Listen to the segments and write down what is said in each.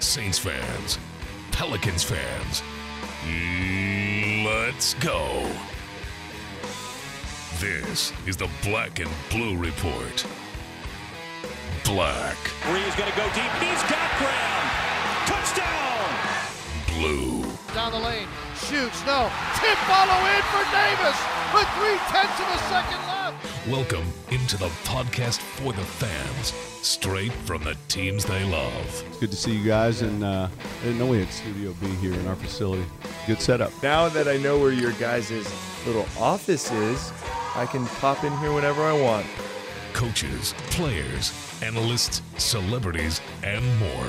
Saints fans, Pelicans fans, let's go. This is the Black and Blue Report. Black. Brees going to go deep. He's got ground. Touchdown. Blue. Down the lane. Shoots. No. Tip follow in for Davis with three tenths of a second left. Welcome into the podcast for the fans, straight from the teams they love. It's good to see you guys, and uh, I didn't know we had Studio B here in our facility. Good setup. Now that I know where your guys' little office is, I can pop in here whenever I want. Coaches, players, analysts, celebrities, and more.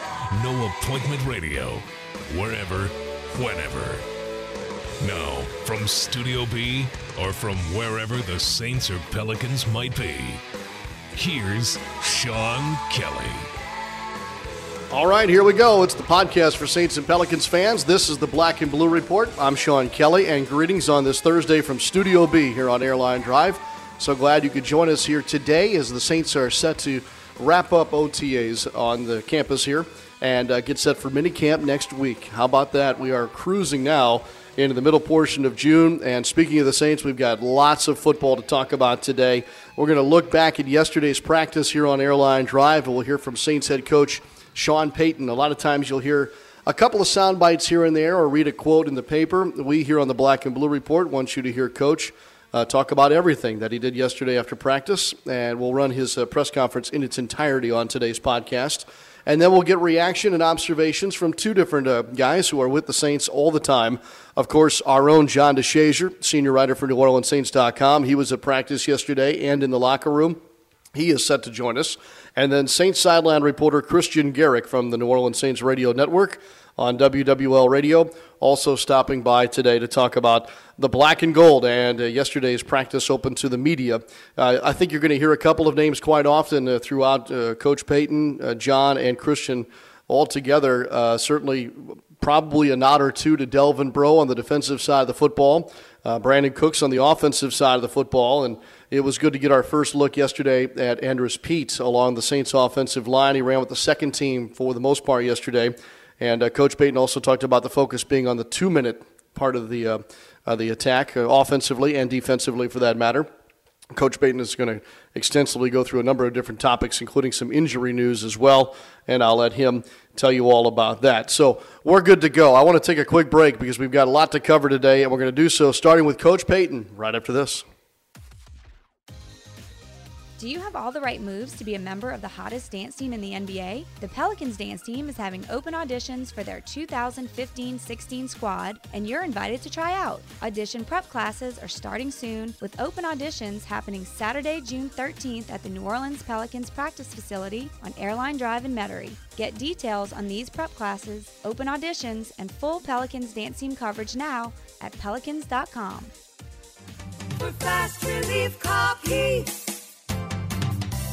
No appointment radio, wherever, whenever. Now, from Studio B or from wherever the Saints or Pelicans might be, here's Sean Kelly. All right, here we go. It's the podcast for Saints and Pelicans fans. This is the Black and Blue Report. I'm Sean Kelly, and greetings on this Thursday from Studio B here on Airline Drive. So glad you could join us here today as the Saints are set to wrap up OTAs on the campus here and uh, get set for minicamp next week. How about that? We are cruising now into the middle portion of June. And speaking of the Saints, we've got lots of football to talk about today. We're going to look back at yesterday's practice here on Airline Drive, and we'll hear from Saints head coach Sean Payton. A lot of times you'll hear a couple of sound bites here and there or read a quote in the paper. We here on the Black and Blue Report want you to hear Coach uh, talk about everything that he did yesterday after practice, and we'll run his uh, press conference in its entirety on today's podcast. And then we'll get reaction and observations from two different uh, guys who are with the Saints all the time. Of course, our own John DeShazier, senior writer for NewOrleansSaints.com. He was at practice yesterday and in the locker room. He is set to join us. And then Saints sideline reporter Kristian Garic from the New Orleans Saints Radio Network on WWL Radio, also stopping by today to talk about the black and gold and uh, yesterday's practice open to the media. Uh, I think you're going to hear a couple of names quite often uh, throughout uh, Coach Payton, uh, John, and Christian all together. Uh, certainly, probably a nod or two to Delvin Breaux on the defensive side of the football, Brandin Cooks on the offensive side of the football, and it was good to get our first look yesterday at Andrus Peat along the Saints offensive line. He ran with the second team for the most part yesterday. And uh, Coach Payton also talked about the focus being on the two minute part of the, uh, uh, the attack, offensively and defensively for that matter. Coach Payton is going to extensively go through a number of different topics, including some injury news as well, and I'll let him tell you all about that. So we're good to go. I want to take a quick break because we've got a lot to cover today, and we're going to do so starting with Coach Payton right after this. Do you have all the right moves to be a member of the hottest dance team in the NBA? The Pelicans dance team is having open auditions for their 2015 16 squad, and you're invited to try out. Audition prep classes are starting soon, with open auditions happening Saturday, June 13th at the New Orleans Pelicans practice facility on Airline Drive in Metairie. Get details on these prep classes, open auditions, and full Pelicans dance team coverage now at pelicans.com. For fast relief, Keith.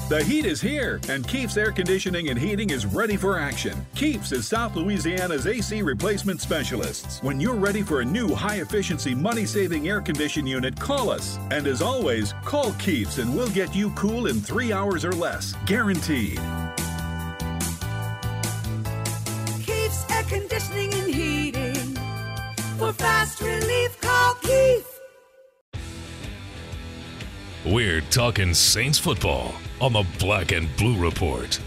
The heat is here, and Keefe's Air Conditioning and Heating is ready for action. Keefe's is South Louisiana's AC replacement specialists. When you're ready for a new high efficiency, money saving air condition unit, call us. And as always, call Keefe's and we'll get you cool in three hours or less. Guaranteed. Keith's Air Conditioning and Heating. For fast relief, call Keith. We're talking Saints football on the Black and Blue Report.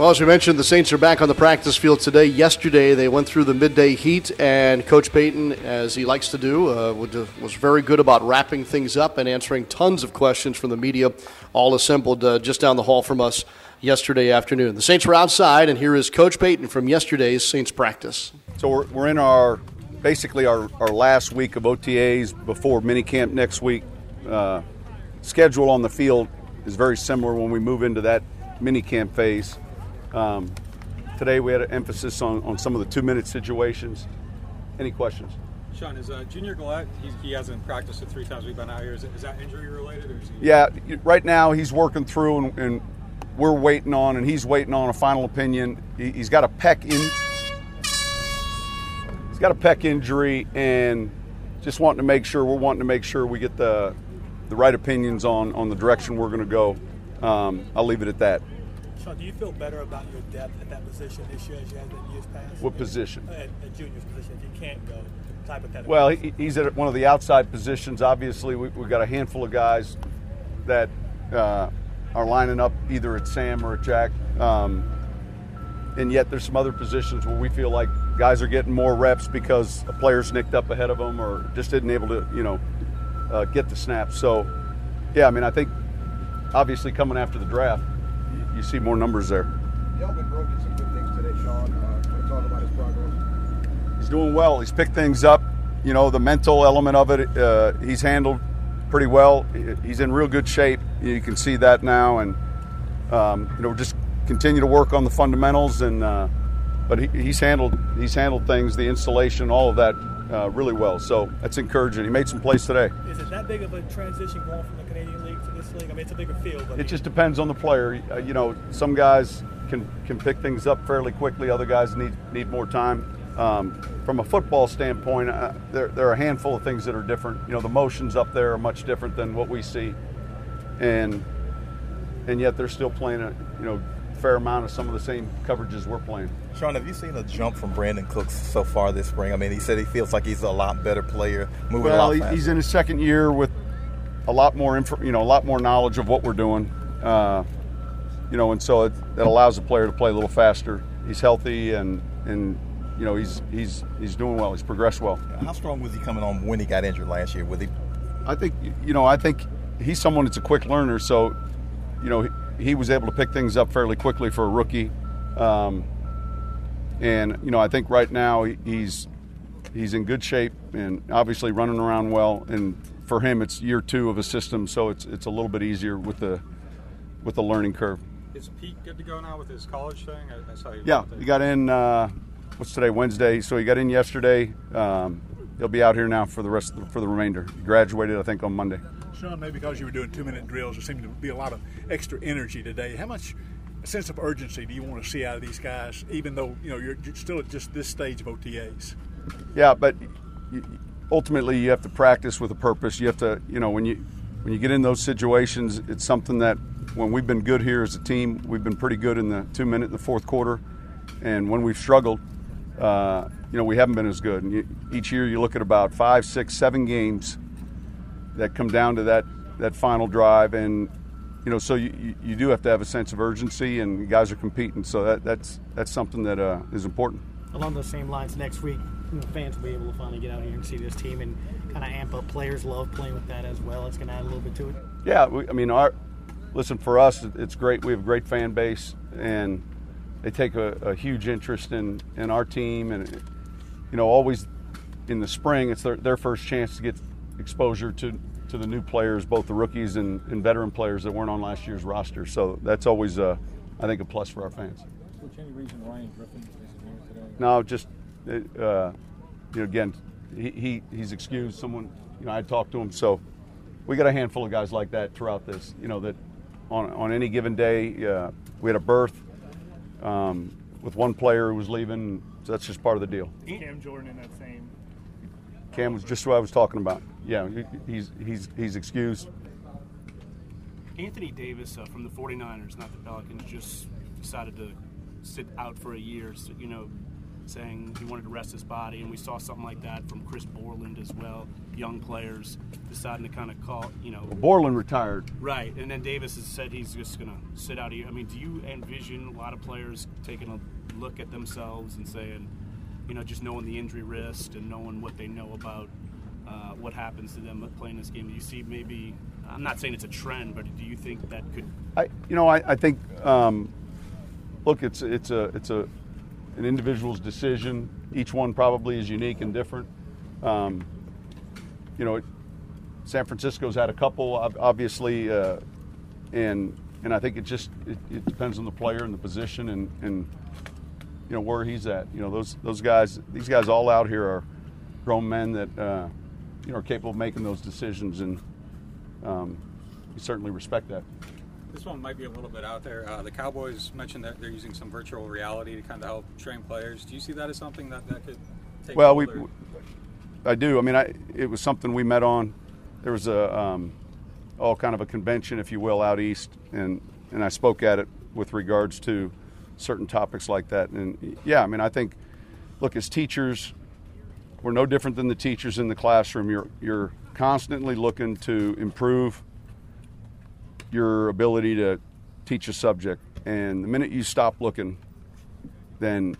Well, as we mentioned, the Saints are back on the practice field today. Yesterday, they went through the midday heat, and Coach Payton, as he likes to do, uh, was very good about wrapping things up and answering tons of questions from the media, all assembled uh, just down the hall from us yesterday afternoon. The Saints were outside, and here is Coach Payton from yesterday's Saints practice. So we're, we're in our basically our, our last week of OTAs before minicamp next week. Uh, schedule on the field is very similar when we move into that mini camp phase. Um, today we had an emphasis on, on some of the two minute situations. Any questions? Sean, is uh, Junior Galette, he, he hasn't practiced it three times we've been out here. Is, is that injury related? Or is he... Yeah, right now he's working through, and, and we're waiting on, and he's waiting on a final opinion. He, he's got a pec in. He's got a pec injury, and just wanting to make sure we're wanting to make sure we get the the right opinions on on the direction we're going to go. Um, I'll leave it at that. Sean, do you feel better about your depth at that position this year as you have in years past? What position? At, at junior's position, if you can't go. Well, he, he's at one of the outside positions. Obviously, we, we've got a handful of guys that uh, are lining up either at Sam or at Jack. Um, and yet there's some other positions where we feel like guys are getting more reps because a player's nicked up ahead of them or just isn't able to, you know, uh, get the snaps. So, yeah, I mean, I think obviously coming after the draft, you, you see more numbers there. Delvin did some good things today, Sean. Uh, can you talk about his progress? He's doing well. He's picked things up. You know, the mental element of it, uh, he's handled pretty well. He's in real good shape. You can see that now, and um, you know, just continue to work on the fundamentals. And uh, but he, he's handled he's handled things, the installation, all of that uh, really well. So that's encouraging. He made some plays today. Is it that big of a transition going from the Canadian League to this league? I mean, it's a bigger field. But It just depends on the player. Uh, you know, some guys can can pick things up fairly quickly. Other guys need need more time. Um, from a football standpoint, uh, there, there are a handful of things that are different. You know, the motions up there are much different than what we see, and and yet they're still playing a you know fair amount of some of the same coverages we're playing. Sean, have you seen a jump from Brandin Cooks so far this spring? I mean, he said he feels like he's a lot better player, moving well, a lot faster. he's in his second year with a lot more info, you know, a lot more knowledge of what we're doing. Uh, you know, and so it, it allows the player to play a little faster. He's healthy and and you know he's he's he's doing well. He's progressed well. How strong was he coming on when he got injured last year? Was he? I think you know I think he's someone that's a quick learner. So you know he, was able to pick things up fairly quickly for a rookie. Um, and you know I think right now he's he's in good shape and obviously running around well. And for him, it's year two of a system, so it's it's a little bit easier with the with the learning curve. Is Peat good to go now with his college thing? I, I saw you. Yeah, he got in. Uh, what's today? Wednesday. So he got in yesterday. Um, he'll be out here now for the rest of the, for the remainder. He graduated, I think, on Monday. Sean, maybe because you were doing two-minute drills, there seemed to be a lot of extra energy today. How much sense of urgency do you want to see out of these guys, even though you know you're still at just this stage of OTAs? Yeah, but ultimately you have to practice with a purpose. You have to, you know, when you when you get in those situations, it's something that when we've been good here as a team, we've been pretty good in the two minute in the fourth quarter, and when we've struggled, uh, you know, we haven't been as good. And you, each year you look at about five, six, seven games that come down to that that final drive, and you know, so you, you, do have to have a sense of urgency, and you guys are competing. So that, that's that's something that uh, is important. Along those same lines, next week, you know, fans will be able to finally get out here and see this team and kind of amp up. Players love playing with that as well. It's going to add a little bit to it. Yeah, we, I mean, our listen for us, it's great. We have a great fan base, and they take a, a huge interest in in our team, and you know, always in the spring, it's their, their first chance to get exposure to to the new players, both the rookies and, and veteran players that weren't on last year's roster. So that's always, uh, I think, a plus for our fans. Which any reason Ryan Griffin isn't here today? No, just uh, you know, again, he, he he's excused. Someone, you know, I talked to him, so we got a handful of guys like that throughout this. You know, that on on any given day, uh, we had a berth um, with one player who was leaving. So that's just part of the deal. Cam Jordan in that same. Cam was just what I was talking about. Yeah, he's he's he's excused. Anthony Davis uh, from the 49ers, not the Pelicans, just decided to sit out for a year. So, you know, saying he wanted to rest his body, and we saw something like that from Chris Borland as well. Young players deciding to kind of call, you know. Borland retired. Right, and then Davis has said he's just going to sit out here. I mean, do you envision a lot of players taking a look at themselves and saying, you know, just knowing the injury risk and knowing what they know about uh, what happens to them playing this game? You see maybe? I'm not saying it's a trend, but do you think that could? I, you know, I, I think. Um, look, it's it's a it's a an individual's decision. Each one probably is unique and different. Um, you know, San Francisco's had a couple, obviously, uh, and and I think it just it, it, depends on the player and the position and and you know where he's at. You know, those those guys, these guys all out here are grown men that uh, you know are capable of making those decisions, and um, we certainly respect that. This one might be a little bit out there. Uh, the Cowboys mentioned that they're using some virtual reality to kind of help train players. Do you see that as something that, that could take Well, we, or- I do. I mean, I, it was something we met on. There was a um, all kind of a convention, if you will, out east, and and I spoke at it with regards to certain topics like that. And yeah, I mean, I think, look, as teachers, we're no different than the teachers in the classroom. You're you're constantly looking to improve your ability to teach a subject, and the minute you stop looking, then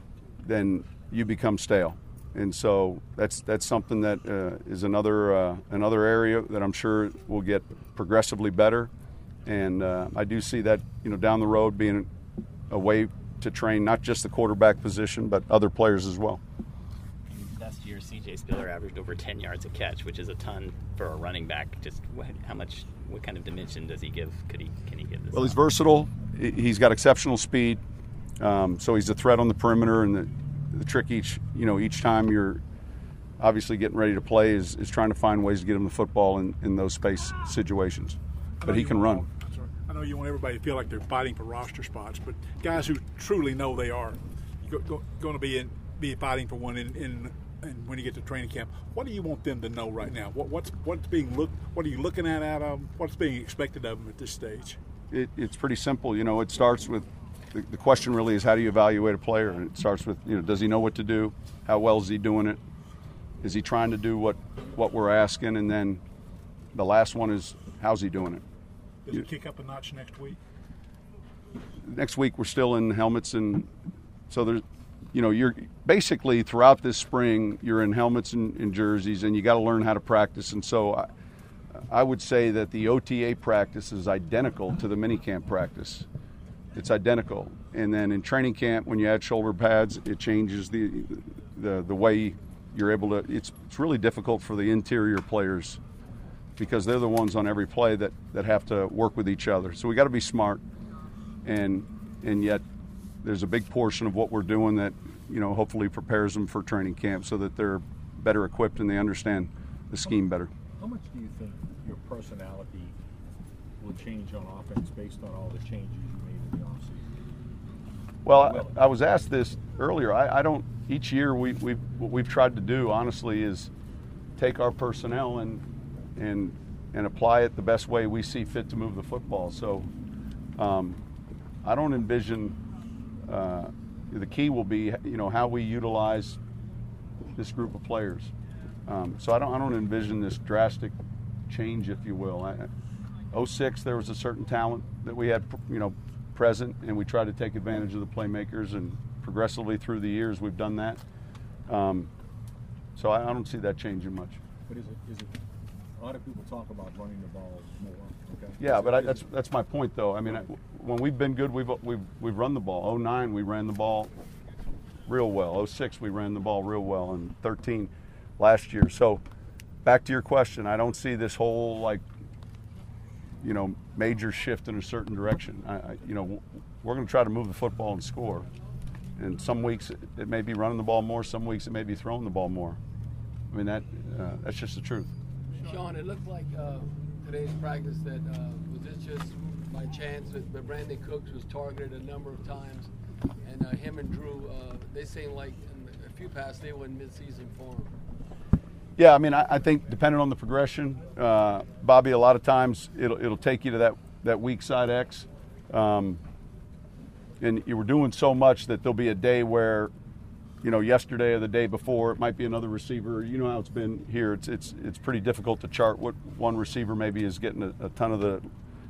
then you become stale. And so that's that's something that uh, is another uh, another area that I'm sure will get progressively better. And uh, I do see that you know down the road being a way to train not just the quarterback position but other players as well. Last year, C.J. Spiller averaged over 10 yards a catch, which is a ton for a running back. Just how much, what kind of dimension does he give? Could he, can he give this? Well, he's versatile. He- He's got exceptional speed. Um, so he's a threat on the perimeter. And the, the trick each, you know, each time you're obviously getting ready to play is, is trying to find ways to get him the football in, in those space situations. But he can run. Know you want everybody to feel like they're fighting for roster spots, but guys who truly know they are go, go, going to be in, be fighting for one in, in, in when you get to training camp. What do you want them to know right now? What, what's what's being looked? What are you looking at out of them? What's being expected of them at this stage? It, it's pretty simple. You know, it starts with the, the question really is how do you evaluate a player? And it starts with, you know, does he know what to do? How well is he doing it? Is he trying to do what, what we're asking? And then the last one is how's he doing it? Does it kick up a notch next week? next week we're still in helmets and so there's you know you're basically throughout this spring you're in helmets and, and jerseys and you got to learn how to practice. And so I, I would say that the OTA practice is identical to the minicamp practice. It's identical. And then in training camp when you add shoulder pads it changes the the, the way you're able to it's, it's really difficult for the interior players because they're the ones on every play that, that have to work with each other so we got to be smart and and yet there's a big portion of what we're doing that you know hopefully prepares them for training camp so that they're better equipped and they understand the scheme better. How much do you think your personality will change on offense based on all the changes you made in the offseason? Well, I, I was asked this earlier. I, I don't. Each year, we, we've what we've tried to do, honestly, is take our personnel and and and apply it the best way we see fit to move the football. So, um, I don't envision uh, the key will be you know how we utilize this group of players. Um, so I don't I don't envision this drastic change, if you will. I, 06, there was a certain talent that we had you know present, and we tried to take advantage of the playmakers, and progressively through the years we've done that. Um, so I, I don't see that changing much. But is it, is it, a lot of people talk about running the ball more, okay? Yeah, but I, that's that's my point, though. I mean, I, when we've been good, we've we've we've run the ball. 09, we ran the ball real well. 06, we ran the ball real well, and 13 last year. So, back to your question, I don't see this whole like, you know, major shift in a certain direction. I, you know, we're going to try to move the football and score. And some weeks it, it may be running the ball more. Some weeks it may be throwing the ball more. I mean that uh, that's just the truth. Sean, it looked like uh, today's practice that uh, was this just by chance that Brandin Cooks was targeted a number of times, and uh, him and Drew, uh, they seemed like a few passes they were in midseason form. Yeah, I mean, I, I think depending on the progression, uh, Bobby, a lot of times it'll, it'll take you to that, that weak side X. Um, and you were doing so much that there'll be a day where, you know, yesterday or the day before, it might be another receiver. You know how it's been here. It's, it's, it's pretty difficult to chart what one receiver maybe is getting a, a ton of the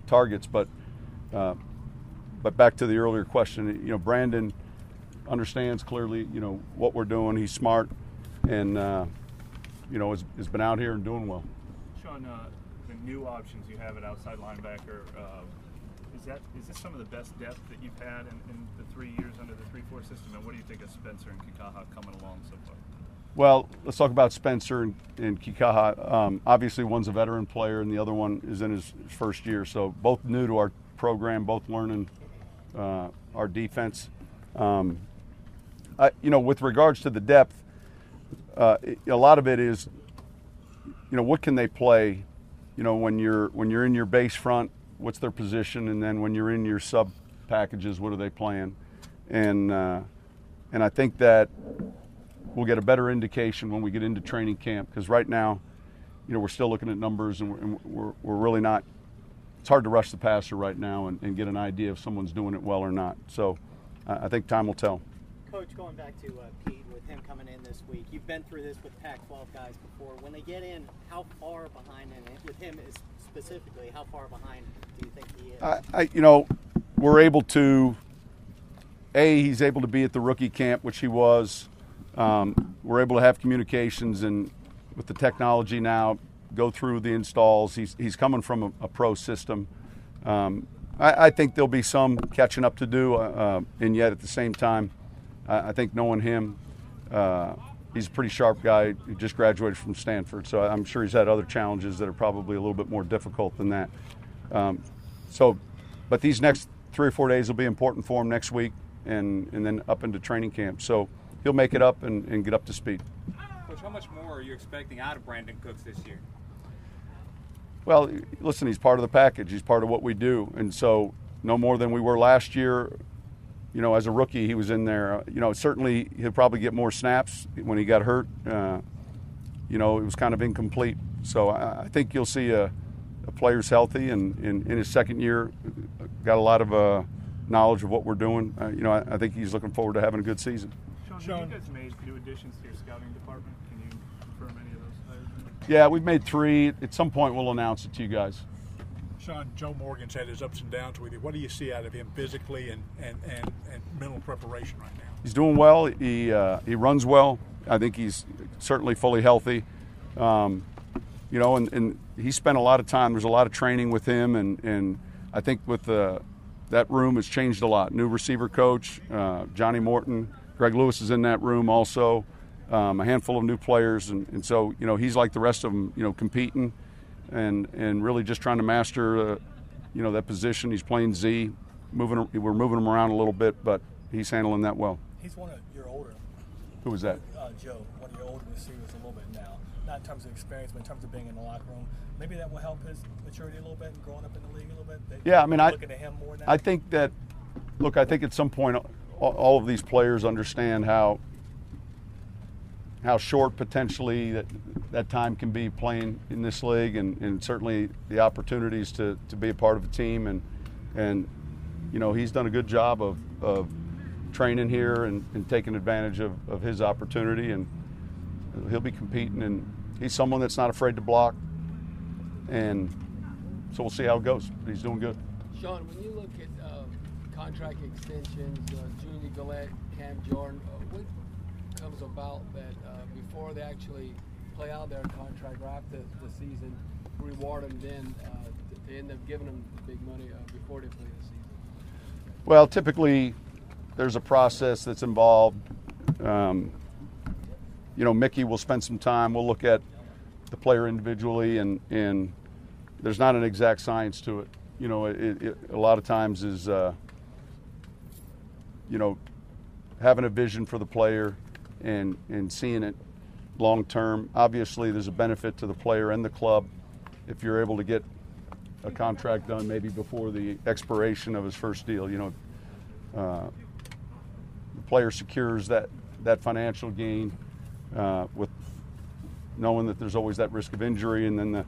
targets. But, uh, but back to the earlier question, you know, Brandin understands clearly, you know, what we're doing. He's smart and, uh, you know, has, has been out here and doing well. Sean, uh, the new options you have at outside linebacker, uh, is that is this some of the best depth that you've had in, in the three years under the three-four system? And what do you think of Spencer and Kikaha coming along so far? Well, let's talk about Spencer and, and Kikaha. Um, obviously, one's a veteran player, and the other one is in his first year. So both new to our program, both learning uh, our defense. Um, I, you know, with regards to the depth, uh, it- a lot of it is, you know, what can they play? You know, when you're when you're in your base front, what's their position, and then when you're in your sub packages, what are they playing? And uh, and I think that we'll get a better indication when we get into training camp because right now, you know, we're still looking at numbers and we're, and we're, we're really not. It's hard to rush the passer right now and, and get an idea if someone's doing it well or not. So uh, I think time will tell. Coach, going back to uh, Peat with him coming in this week, you've been through this with Pac-12 guys before. When they get in, how far behind, and with him is specifically, how far behind do you think he is? I, I, you know, we're able to. A, he's able to be at the rookie camp, which he was. Um, we're able to have communications, and with the technology now, go through the installs. He's he's coming from a, a pro system. Um, I, I think there'll be some catching up to do, uh, uh, and yet at the same time, I, I think knowing him, uh, he's a pretty sharp guy. He just graduated from Stanford, so I'm sure he's had other challenges that are probably a little bit more difficult than that. Um, so, but these next three or four days will be important for him next week, and and then up into training camp. So he'll make it up and, and get up to speed. Coach, how much more are you expecting out of Brandin Cooks this year? Well, listen, he's part of the package. He's part of what we do, and so no more than we were last year. You know, as a rookie, he was in there. You know, certainly he'll probably get more snaps when he got hurt. Uh, you know, it was kind of incomplete. So I, I think you'll see a, a player's healthy and in, in his second year, got a lot of uh, knowledge of what we're doing. Uh, you know, I, I think he's looking forward to having a good season. Sean, have you guys made new additions to your scouting department? Can you confirm any of those hires? Yeah, we've made three. At some point, we'll announce it to you guys. Sean, Joe Morgan's had his ups and downs with you. What do you see out of him physically and, and, and, and mental preparation right now? He's doing well. He uh, he runs well. I think he's certainly fully healthy. Um, you know, and, and he spent a lot of time. There's a lot of training with him, and, and I think with the, that room has changed a lot. New receiver coach, uh, Johnny Morton, Greg Lewis is in that room also. Um, a handful of new players, and, and so you know he's like the rest of them, you know, competing, and and really just trying to master, uh, you know, that position. He's playing Z, moving. We're moving him around a little bit, but he's handling that well. He's one of your older, Who was that? uh, Joe, one of your older receivers a little bit now. Not in terms of experience, but in terms of being in the locker room. Maybe that will help his maturity a little bit and growing up in the league a little bit. That Yeah, I mean, I, at him more now. I think that, look, I think at some point all of these players understand how how short potentially that, that time can be playing in this league, and, and certainly the opportunities to, to be a part of a team, and and you know he's done a good job of, of training here and, and taking advantage of, of his opportunity, and he'll be competing, and he's someone that's not afraid to block, and so we'll see how it goes. But he's doing good. Sean, when you look at uh, contract extensions, uh, Junior Galette, Cam Jordan, uh, what comes about that uh, before they actually play out their contract or after the season, reward them then uh, to end up giving them the big money uh, before they play the season? Well, typically, there's a process that's involved. Um, you know, Mickey will spend some time. We'll look at the player individually, and and there's not an exact science to it. You know, it, it a lot of times is, uh, you know, having a vision for the player and and seeing it long term. Obviously, there's a benefit to the player and the club if you're able to get a contract done maybe before the expiration of his first deal. You know, uh, the player secures that that financial gain uh, with knowing that there's always that risk of injury, and then the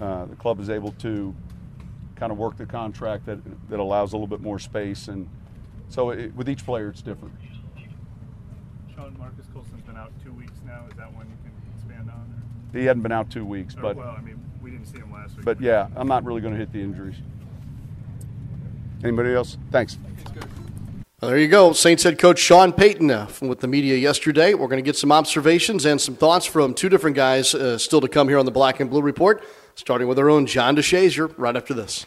uh, the club is able to kind of work the contract that that allows a little bit more space, and so it, with each player it's different. Sean Marques Colston's been out two weeks now. Is that one you can expand on? He hadn't been out two weeks, Or, but well, I mean, we didn't see him last week. but yeah, I'm not really going to hit the injuries. Anybody else? Thanks. Well, there you go. Saints head coach Sean Payton uh, from with the media yesterday. We're going to get some observations and some thoughts from two different guys uh, still to come here on the Black and Blue Report, starting with our own John DeShazier right after this.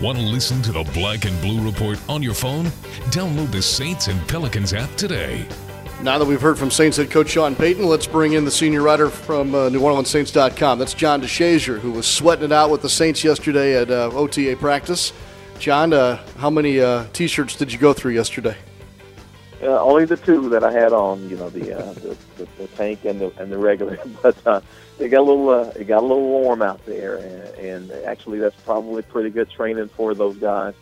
Want to listen to the Black and Blue Report on your phone? Download the Saints and Pelicans app today. Now that we've heard from Saints head coach Sean Payton, let's bring in the senior writer from uh, NewOrleansSaints.com. That's John DeShazier, who was sweating it out with the Saints yesterday at uh, OTA practice. John, uh, how many uh, T-shirts did you go through yesterday? Uh, only the two that I had on, you know, the uh, the, the, the tank and the and the regular. But uh, it got a little uh, it got a little warm out there, and, and actually that's probably pretty good training for those guys.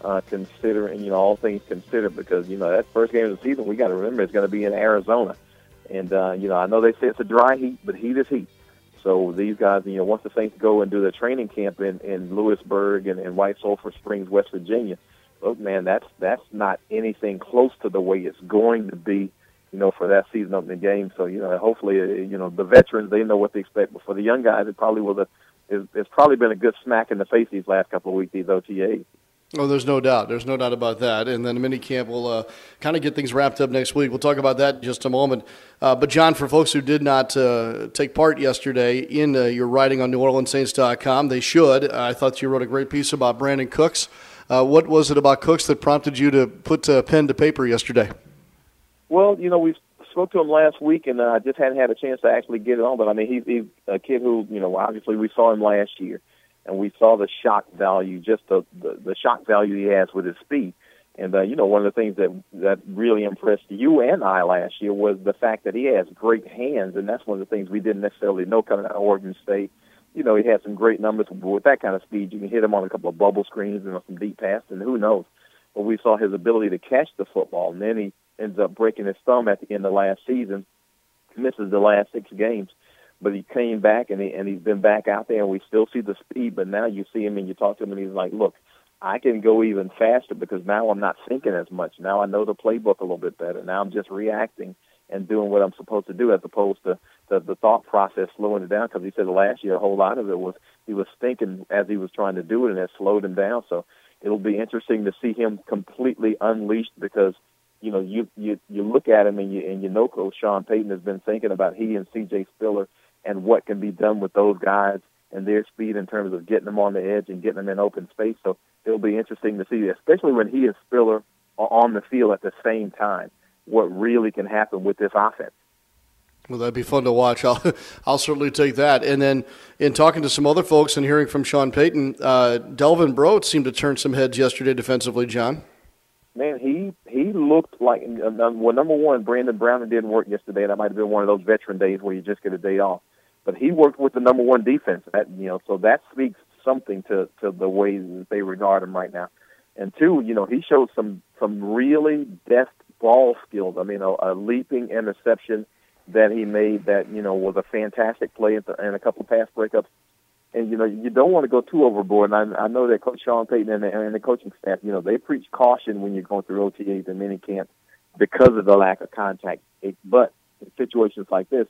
Uh, considering you know all things considered, because you know that first game of the season, we got to remember it's going to be in Arizona, and uh, you know I know they say it's a dry heat, but heat is heat. So these guys, you know, once the Saints go and do their training camp in in Lewisburg and, and White Sulphur Springs, West Virginia, look, man, that's that's not anything close to the way it's going to be, you know, for that season opening game. So you know, hopefully, uh, you know, the veterans they know what to expect, but for the young guys, it probably was a it's, probably been a good smack in the face these last couple of weeks these OTAs. Oh, there's no doubt. There's no doubt about that. And then mini camp will uh, kind of get things wrapped up next week. We'll talk about that in just a moment. Uh, but, John, for folks who did not uh, take part yesterday in uh, your writing on NewOrleansSaints.com, they should. I thought you wrote a great piece about Brandin Cooks. Uh, what was it about Cooks that prompted you to put pen to paper yesterday? Well, you know, we spoke to him last week, and I just hadn't had a chance to actually get it on. But I mean, he's, he's a kid who, you know, obviously we saw him last year and we saw the shock value, just the, the, the shock value he has with his speed. And uh, you know, one of the things that that really impressed you and I last year was the fact that he has great hands, and that's one of the things we didn't necessarily know coming out of Oregon State. You know, he had some great numbers with that kind of speed. You can hit him on a couple of bubble screens and some deep passes, and who knows? But we saw his ability to catch the football, and then he ends up breaking his thumb at the end of last season, misses the last six games. But he came back and he and he's been back out there and we still see the speed but now you see him and you talk to him and he's like look I can go even faster because now I'm not thinking as much. Now I know the playbook a little bit better. Now I'm just reacting and doing what I'm supposed to do as opposed to the, the thought process slowing it down. Because he said last year a whole lot of it was he was thinking as he was trying to do it and it slowed him down. So it'll be interesting to see him completely unleashed because you know you you you look at him and you and you know Coach Sean Payton has been thinking about he and C.J. Spiller and what can be done with those guys and their speed in terms of getting them on the edge and getting them in open space. So it'll be interesting to see, especially when he and Spiller are on the field at the same time, what really can happen with this offense. Well, that'd be fun to watch. I'll, I'll certainly take that. And then, in talking to some other folks and hearing from Sean Payton, uh, Delvin Breaux seemed to turn some heads yesterday defensively. John, man, he he looked like uh, well. Number one, Brandon Brown didn't work yesterday. That might have been one of those veteran days where you just get a day off but he worked with the number one defense. That you know, so that speaks something to to the way that they regard him right now. And two, you know, he showed some some really deft ball skills. I mean, a, a leaping interception that he made that you know was a fantastic play and, and a couple of pass breakups. And you know, you don't want to go too overboard. And I, I know that Coach Sean Payton and the, and the coaching staff, you know, they preach caution when you're going through OTAs and mini camps because of the lack of contact. But in situations like this,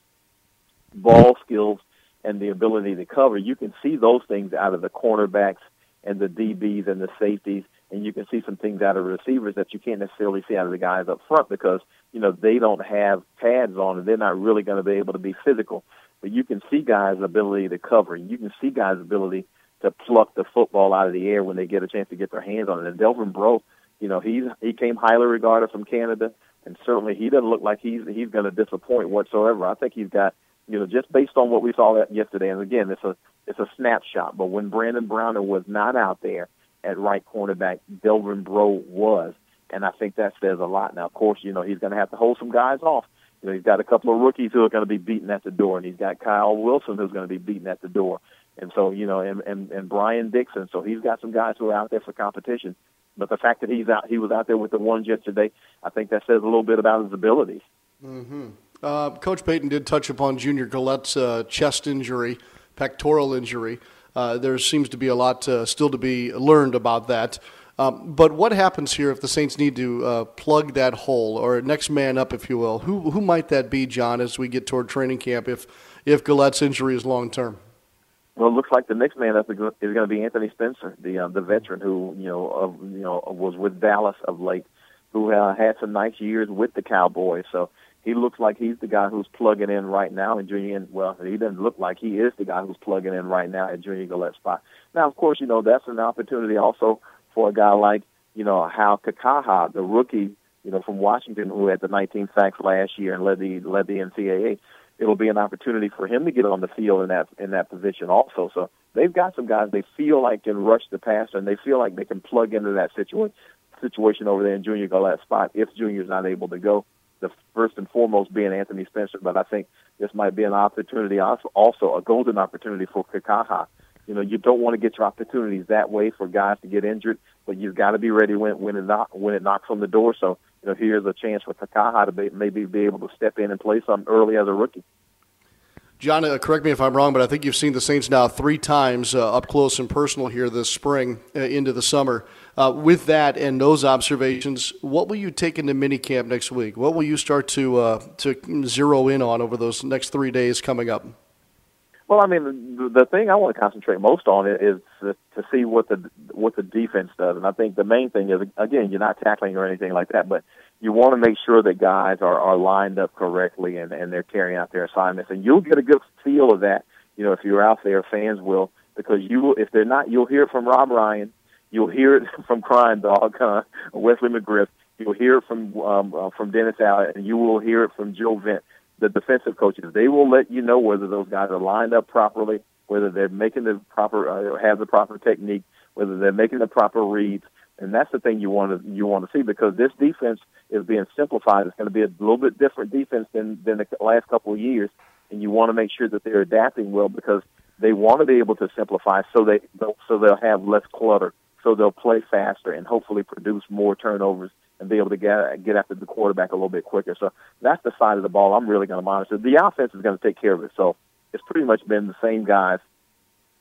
ball skills and the ability to cover, you can see those things out of the cornerbacks and the DBs and the safeties, and you can see some things out of receivers that you can't necessarily see out of the guys up front because you know they don't have pads on and they're not really going to be able to be physical. But you can see guys' ability to cover, you can see guys' ability to pluck the football out of the air when they get a chance to get their hands on it. And Delvin Breaux, you know, he's he came highly regarded from Canada, and certainly he doesn't look like he's he's going to disappoint whatsoever. I think he's got you know, just based on what we saw that yesterday. And again, it's a it's a snapshot. But when Brandon Browner was not out there at right cornerback, Delvin Breaux was, and I think that says a lot. Now, of course, you know he's going to have to hold some guys off. You know, he's got a couple of rookies who are going to be beaten at the door, and he's got Kyle Wilson who's going to be beaten at the door. And so, you know, and, and, and Brian Dixon. So he's got some guys who are out there for competition. But the fact that he's out, he was out there with the ones yesterday, I think that says a little bit about his abilities. Mm-hmm. Uh, Coach Payton did touch upon Junior Galette's uh, chest injury, pectoral injury. Uh, there seems to be a lot uh, still to be learned about that. Um, but what happens here if the Saints need to uh, plug that hole or next man up, if you will? Who who might that be, John, as we get toward training camp? If if Galette's injury is long term. Well, it looks like the next man up is going to be Anthony Spencer, the uh, the veteran who you know you know was with Dallas of late, who uh, had some nice years with the Cowboys. So he looks like he's the guy who's plugging in right now in Junior. Well, he doesn't look like he is the guy who's plugging in right now at Junior Galette's spot. Now, of course, you know that's an opportunity also for a guy like you know Hal Kikaha, the rookie, you know from Washington, who had the 19 sacks last year and led the led the NCAA. It'll be an opportunity for him to get on the field in that in that position also. So they've got some guys they feel like can rush the passer and they feel like they can plug into that situation situation over there in Junior Galette's spot if Junior's not able to go. The first and foremost being Anthony Spencer, but I think this might be an opportunity also, also a golden opportunity for Kikaha you know, you don't want to get your opportunities that way for guys to get injured, but you've got to be ready when when it knock, when it knocks on the door. So, you know, here's a chance for Kikaha to be, maybe be able to step in and play something early as a rookie. John, uh, correct me if I'm wrong, but I think you've seen the Saints now three times uh, up close and personal here this spring uh, into the summer. Uh, with that and those observations, what will you take into minicamp next week? What will you start to uh, to zero in on over those next three days coming up? Well, I mean, the, the thing I want to concentrate most on is to, to see what the what the defense does, and I think the main thing is again, you're not tackling or anything like that, but you want to make sure that guys are, are lined up correctly and, and they're carrying out their assignments, and you'll get a good feel of that. You know, if you're out there, fans will because you if they're not, you'll hear it from Rob Ryan, you'll hear it from Crying Dog, uh, Wesley McGriff, you'll hear it from um, uh, from Dennis Allen, and you will hear it from Joe Vitt the defensive coaches. They will let you know whether those guys are lined up properly, whether they're making the proper, uh, have the proper technique, whether they're making the proper reads. And that's the thing you want to you want to see because this defense is being simplified. It's going to be a little bit different defense than than the last couple of years, and you want to make sure that they're adapting well because they want to be able to simplify so they so they'll have less clutter, so they'll play faster and hopefully produce more turnovers and be able to get get after the quarterback a little bit quicker. So that's the side of the ball I'm really going to monitor. The offense is going to take care of itself. It's pretty much been the same guys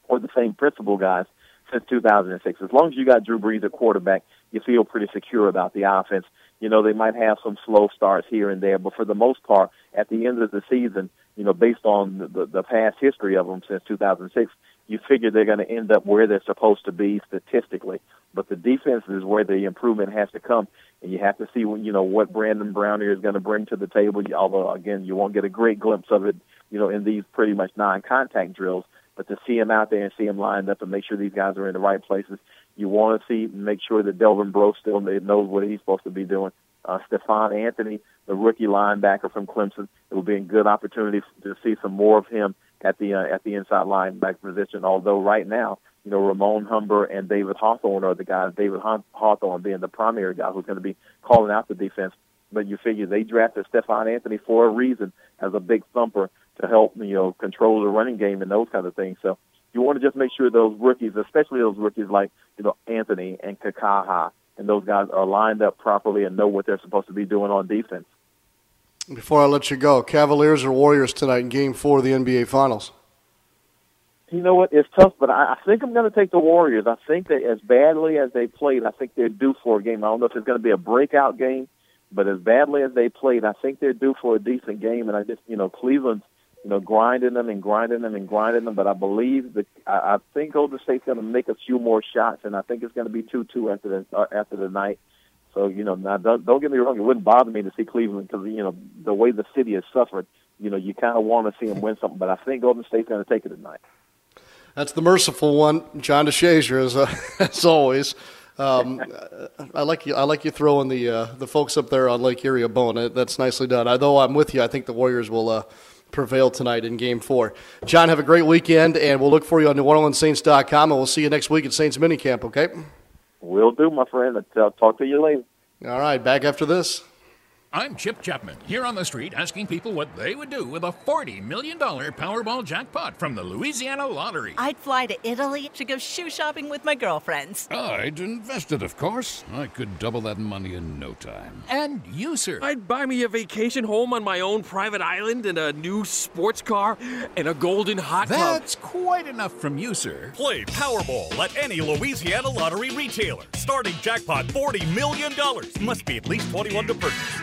or the same principal guys since 2006. As long as you got Drew Brees at quarterback, you feel pretty secure about the offense. You know, they might have some slow starts here and there, but for the most part, at the end of the season, you know, based on the, the, past history of them since 2006, you figure they're going to end up where they're supposed to be statistically. But the defense is where the improvement has to come, and you have to see you know what Brandon Browner is going to bring to the table. Although again, you won't get a great glimpse of it, you know, in these pretty much non-contact drills. But to see him out there and see him lined up and make sure these guys are in the right places, you want to see make sure that Delvin Breaux still knows what he's supposed to be doing. Uh, Stephone Anthony, the rookie linebacker from Clemson, it will be a good opportunity to see some more of him at the uh, at the inside linebacker position. Although right now, you know, Ramon Humber and David Hawthorne are the guys. David Hawthorne being the primary guy who's going to be calling out the defense. But you figure they drafted Stephone Anthony for a reason as a big thumper to help you know control the running game and those kind of things. So you want to just make sure those rookies, especially those rookies like you know Anthony and Kikaha, and those guys are lined up properly and know what they're supposed to be doing on defense. Before I let you go, Cavaliers or Warriors tonight in Game Four of the NBA Finals? You know what? It's tough, but I, I think I'm going to take the Warriors. I think that as badly as they played, I think they're due for a game. I don't know if it's going to be a breakout game, but as badly as they played, I think they're due for a decent game. And I just, you know, Cleveland's, you know, grinding them and grinding them and grinding them. But I believe that I, I think Golden State's going to make a few more shots, and I think it's going to be two-two after the uh, after the night. So you know, now don't, don't get me wrong, it wouldn't bother me to see Cleveland because you know the way the city has suffered. You know, you kind of want to see them win something, but I think Golden State's going to take it tonight. That's the merciful one, John DeShazier, as, uh, as always. Um, I like you. I like you throwing the uh, the folks up there on Lake Erie a bone. That's nicely done. Although I'm with you, I think the Warriors will uh, prevail tonight in Game Four. John, have a great weekend, and we'll look for you on NewOrleansSaints.com, and we'll see you next week at Saints minicamp. Okay? Will do, my friend. I'll talk to you later. All right, back after this. I'm Chip Chapman, here on the street asking people what they would do with a $40 million Powerball jackpot from the Louisiana Lottery. I'd fly to Italy to go shoe shopping with my girlfriends. I'd invest it, of course. I could double that money in no time. And you, sir? I'd buy me a vacation home on my own private island and a new sports car and a golden hot tub. That's quite enough from you, sir. Play Powerball at any Louisiana lottery retailer. Starting jackpot $40 million. Must be at least 21 to purchase.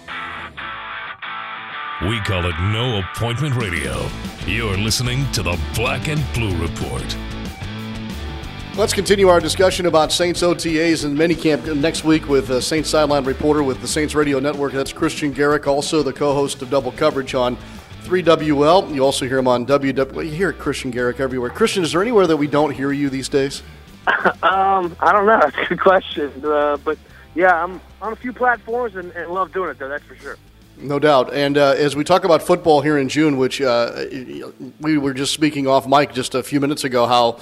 We call it No Appointment Radio. You're listening to the Black and Blue Report. Let's continue our discussion about Saints OTAs and minicamp next week with a Saints sideline reporter with the Saints Radio Network. That's Kristian Garic, also the co-host of Double Coverage on 3WL. You also hear him on WW. You hear Kristian Garic everywhere. Kristian, is there anywhere that we don't hear you these days? um, I don't know. That's a good question. Uh, but yeah, I'm on a few platforms and, and love doing it, though. That's for sure. No doubt. And uh, as we talk about football here in June, which uh, we were just speaking off mic just a few minutes ago, how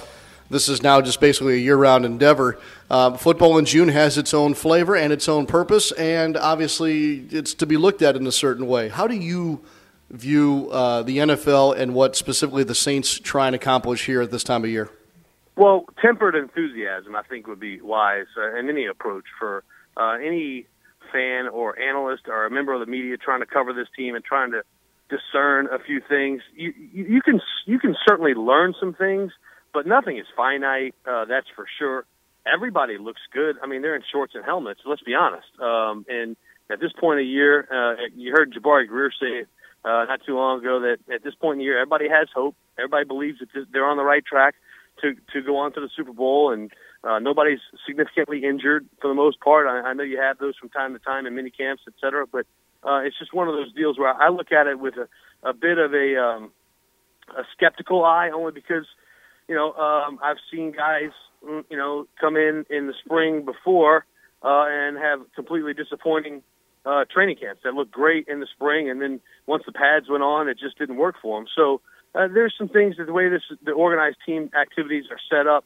this is now just basically a year round endeavor. Uh, football in June has its own flavor and its own purpose, and obviously it's to be looked at in a certain way. How do you view uh, the NFL and what specifically the Saints try and accomplish here at this time of year? Well, tempered enthusiasm, I think, would be wise uh, in any approach for uh, any fan or analyst or a member of the media trying to cover this team and trying to discern a few things. You you, you can you can certainly learn some things, but nothing is finite. Uh, that's for sure. Everybody looks good. I mean, they're in shorts and helmets. Let's be honest. Um, and at this point of the year, uh, you heard Jabari Greer say uh, not too long ago that at this point in the year, everybody has hope. Everybody believes that they're on the right track to to go on to the Super Bowl, and uh, nobody's significantly injured for the most part. I, I know you have those from time to time in mini camps, et cetera, but uh, it's just one of those deals where I look at it with a, a bit of a um, a skeptical eye, only because you know um, I've seen guys mm, you know come in in the spring before uh, and have completely disappointing uh, training camps that looked great in the spring, and then once the pads went on, it just didn't work for them. So uh, there's some things that the way this the organized team activities are set up.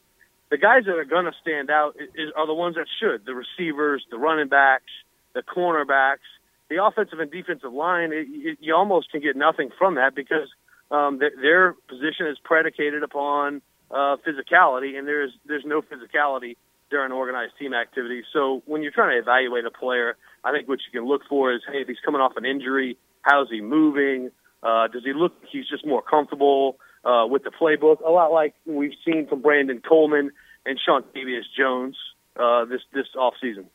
The guys that are going to stand out is, are the ones that should. The receivers, the running backs, the cornerbacks, the offensive and defensive line. It, it, you almost can get nothing from that because um, th- their position is predicated upon uh, physicality, and there's there's no physicality during organized team activity. So when you're trying to evaluate a player, I think what you can look for is, hey, if he's coming off an injury, how's he moving? Uh, does he look he's just more comfortable uh, with the playbook? A lot like we've seen from Brandon Coleman and Sean Davis Jones uh, this this off season.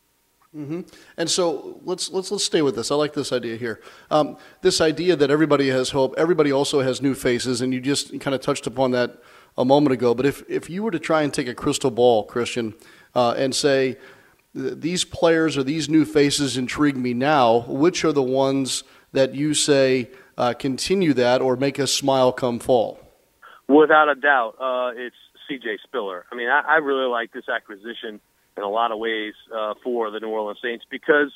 Mm-hmm. And so let's let's let's stay with this. I like this idea here. Um, this idea that everybody has hope. Everybody also has new faces, and you just kind of touched upon that a moment ago. But if if you were to try and take a crystal ball, Kristian, uh, and say these players or these new faces intrigue me now, which are the ones that you say uh, continue that or make us smile come fall? Without a doubt, uh, it's C.J. Spiller. I mean, I, I really like this acquisition in a lot of ways uh, for the New Orleans Saints because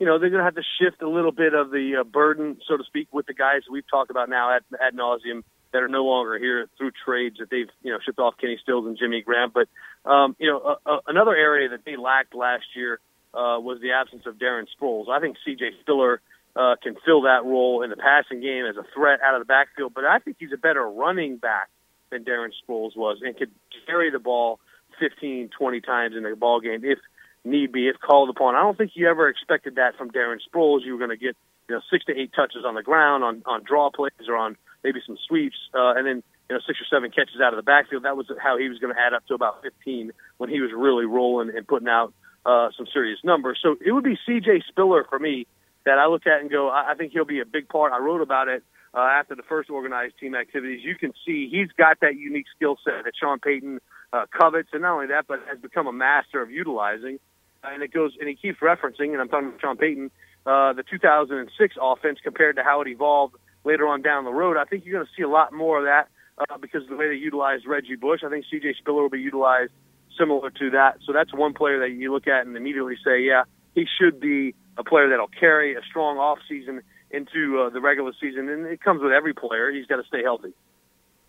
you know they're going to have to shift a little bit of the uh, burden, so to speak, with the guys we've talked about now at ad nauseum that are no longer here through trades that they've you know shipped off Kenny Stills and Jimmy Graham. But um, you know, uh, uh, another area that they lacked last year uh, was the absence of Darren Sproles. I think C.J. Spiller uh, can fill that role in the passing game as a threat out of the backfield. But I think he's a better running back than Darren Sproles was and could carry the ball 15, 20 times in the ball game if need be, if called upon. I don't think you ever expected that from Darren Sproles. You were going to get you know six to eight touches on the ground on on draw plays or on maybe some sweeps, uh, and then you know six or seven catches out of the backfield. That was how he was going to add up to about 15 when he was really rolling and putting out uh, some serious numbers. So it would be C.J. Spiller for me that I look at and go, I, I think he'll be a big part. I wrote about it uh, after the first organized team activities. You can see he's got that unique skill set that Sean Payton uh, covets, and not only that, but has become a master of utilizing. And it goes, and he keeps referencing, and I'm talking about Sean Payton, uh, the 2006 offense compared to how it evolved later on down the road. I think you're going to see a lot more of that uh, because of the way they utilized Reggie Bush. I think C.J. Spiller will be utilized similar to that. So that's one player that you look at and immediately say, yeah, he should be a player that'll carry a strong off season into uh, the regular season, and it comes with every player. He's got to stay healthy.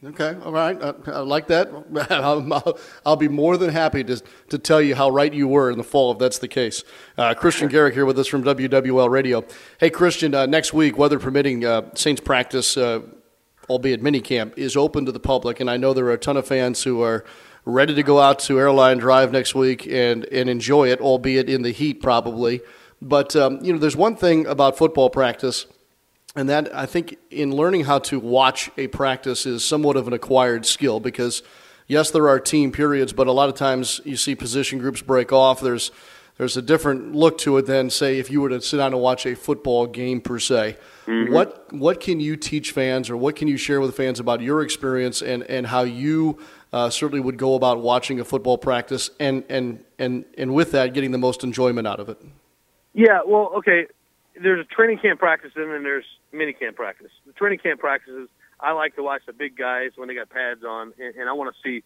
Okay, all right. I, I like that. I'll, I'll, be more than happy to, to tell you how right you were in the fall if that's the case. Uh, Kristian Garic here with us from WWL Radio. Hey, Kristian, uh, next week, weather permitting, uh, Saints practice, uh, albeit minicamp, is open to the public, and I know there are a ton of fans who are ready to go out to Airline Drive next week and, and enjoy it, albeit in the heat probably. But, um, you know, there's one thing about football practice – and that I think in learning how to watch a practice is somewhat of an acquired skill because yes, there are team periods, but a lot of times you see position groups break off. There's there's a different look to it than say if you were to sit down and watch a football game per se. Mm-hmm. What what can you teach fans, or what can you share with fans about your experience and and how you uh, certainly would go about watching a football practice and and and and with that getting the most enjoyment out of it? Yeah, well, okay there's a training camp practice and then there's mini camp practice. The training camp practices, I like to watch the big guys when they got pads on, and, and I want to see,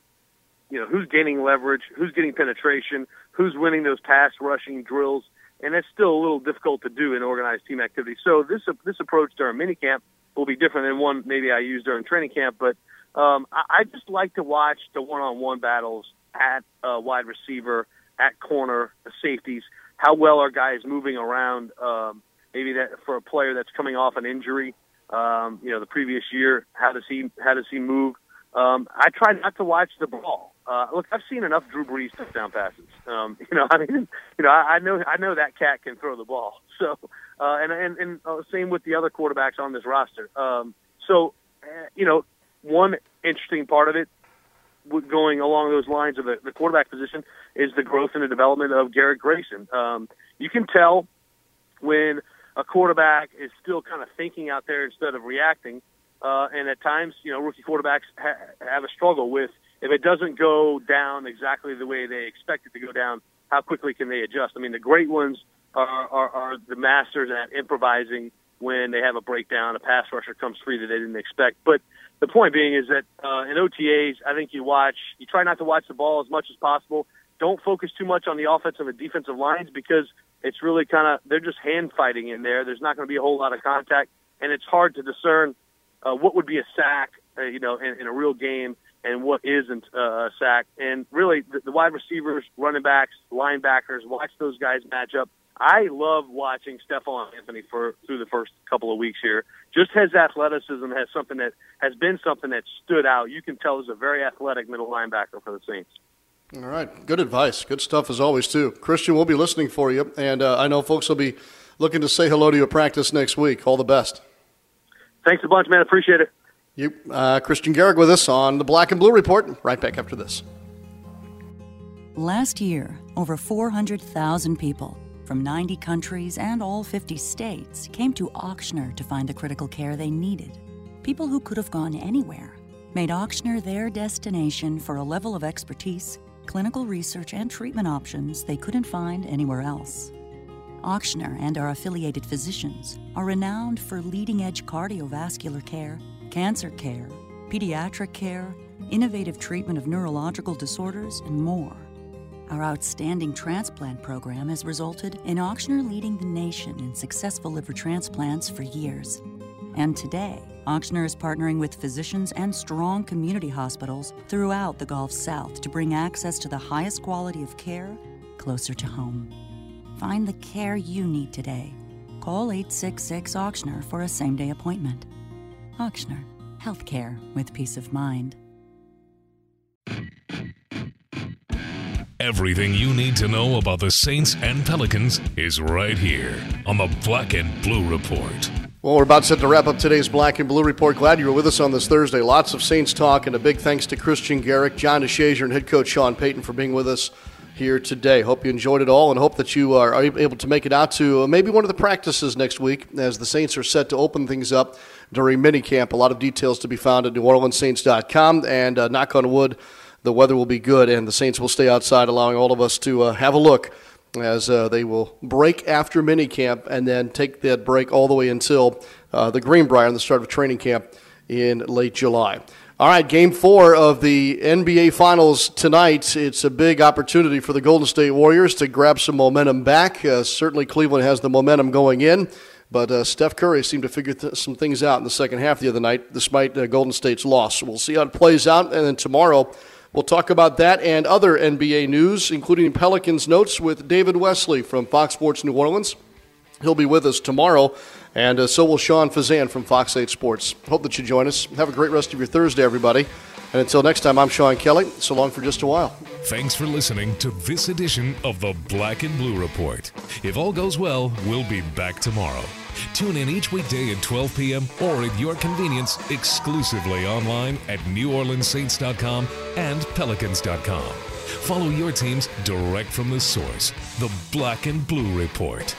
you know, who's gaining leverage, who's getting penetration, who's winning those pass rushing drills, and that's still a little difficult to do in organized team activity. So this this approach during mini camp will be different than one maybe I use during training camp, but um, I, I just like to watch the one-on-one battles at uh, wide receiver, at corner, the safeties. How well are guys moving around? Um, maybe that for a player that's coming off an injury, um, you know, the previous year, how does he how does he move? Um, I try not to watch the ball. Uh, look, I've seen enough Drew Brees touchdown passes. Um, you know, I mean, you know, I, I know I know that cat can throw the ball. So, uh, and and and uh, same with the other quarterbacks on this roster. Um, so, uh, you know, one interesting part of it, going along those lines of the, the quarterback position, is the growth and the development of Garrett Grayson. Um, you can tell when a quarterback is still kind of thinking out there instead of reacting. Uh, and at times, you know, rookie quarterbacks ha- have a struggle with if it doesn't go down exactly the way they expect it to go down, how quickly can they adjust? I mean, the great ones are, are, are the masters at improvising when they have a breakdown, a pass rusher comes free that they didn't expect. But the point being is that uh, in OTAs, I think you watch, you try not to watch the ball as much as possible. Don't focus too much on the offensive and defensive lines because it's really kind of they're just hand fighting in there. There's not going to be a whole lot of contact, and it's hard to discern uh, what would be a sack, uh, you know, in, in a real game and what isn't uh, a sack. And really, the, the wide receivers, running backs, linebackers, watch those guys match up. I love watching Stephone Anthony for through the first couple of weeks here. Just his athleticism has something that has been something that stood out. You can tell he's a very athletic middle linebacker for the Saints. All right. Good advice. Good stuff as always, too. Kristian, we'll be listening for you. And uh, I know folks will be looking to say hello to you at practice next week. All the best. Thanks a bunch, man. Appreciate it. You, uh, Kristian Garic with us on the Black and Blue Report. Right back after this. Last year, over 400,000 people from 90 countries and all 50 states came to Ochsner to find the critical care they needed. People who could have gone anywhere made Ochsner their destination for a level of expertise clinical research, and treatment options they couldn't find anywhere else. Ochsner and our affiliated physicians are renowned for leading edge cardiovascular care, cancer care, pediatric care, innovative treatment of neurological disorders, and more. Our outstanding transplant program has resulted in Ochsner leading the nation in successful liver transplants for years. And today, Ochsner is partnering with physicians and strong community hospitals throughout the Gulf South to bring access to the highest quality of care closer to home. Find the care you need today. Call 866 Ochsner for a same day appointment. Ochsner, healthcare with peace of mind. Everything you need to know about the Saints and Pelicans is right here on the Black and Blue Report. Well, we're about set to wrap up today's Black and Blue Report. Glad you were with us on this Thursday. Lots of Saints talk, and a big thanks to Kristian Garic, John DeShazier, and head coach Sean Payton for being with us here today. Hope you enjoyed it all and hope that you are able to make it out to uh, maybe one of the practices next week as the Saints are set to open things up during minicamp. A lot of details to be found at NewOrleansSaints.com and uh, knock on wood, the weather will be good and the Saints will stay outside, allowing all of us to uh, have a look as uh, they will break after minicamp and then take that break all the way until uh, the Greenbrier and the start of training camp in late July. All right, game four of the NBA Finals tonight. It's a big opportunity for the Golden State Warriors to grab some momentum back. Uh, certainly, Cleveland has the momentum going in, but uh, Steph Curry seemed to figure th- some things out in the second half the other night, despite uh, Golden State's loss. We'll see how it plays out, and then tomorrow we'll talk about that and other NBA news, including Pelicans notes with David Wesley from Fox Sports New Orleans. He'll be with us tomorrow. And uh, so will Sean Fazende from Fox 8 Sports. Hope that you join us. Have a great rest of your Thursday, everybody. And until next time, I'm Sean Kelly. So long for just a while. Thanks for listening to this edition of the Black and Blue Report. If all goes well, we'll be back tomorrow. Tune in each weekday at 12 p.m. or at your convenience exclusively online at NewOrleansSaints.com and Pelicans.com. Follow your teams direct from the source, the Black and Blue Report.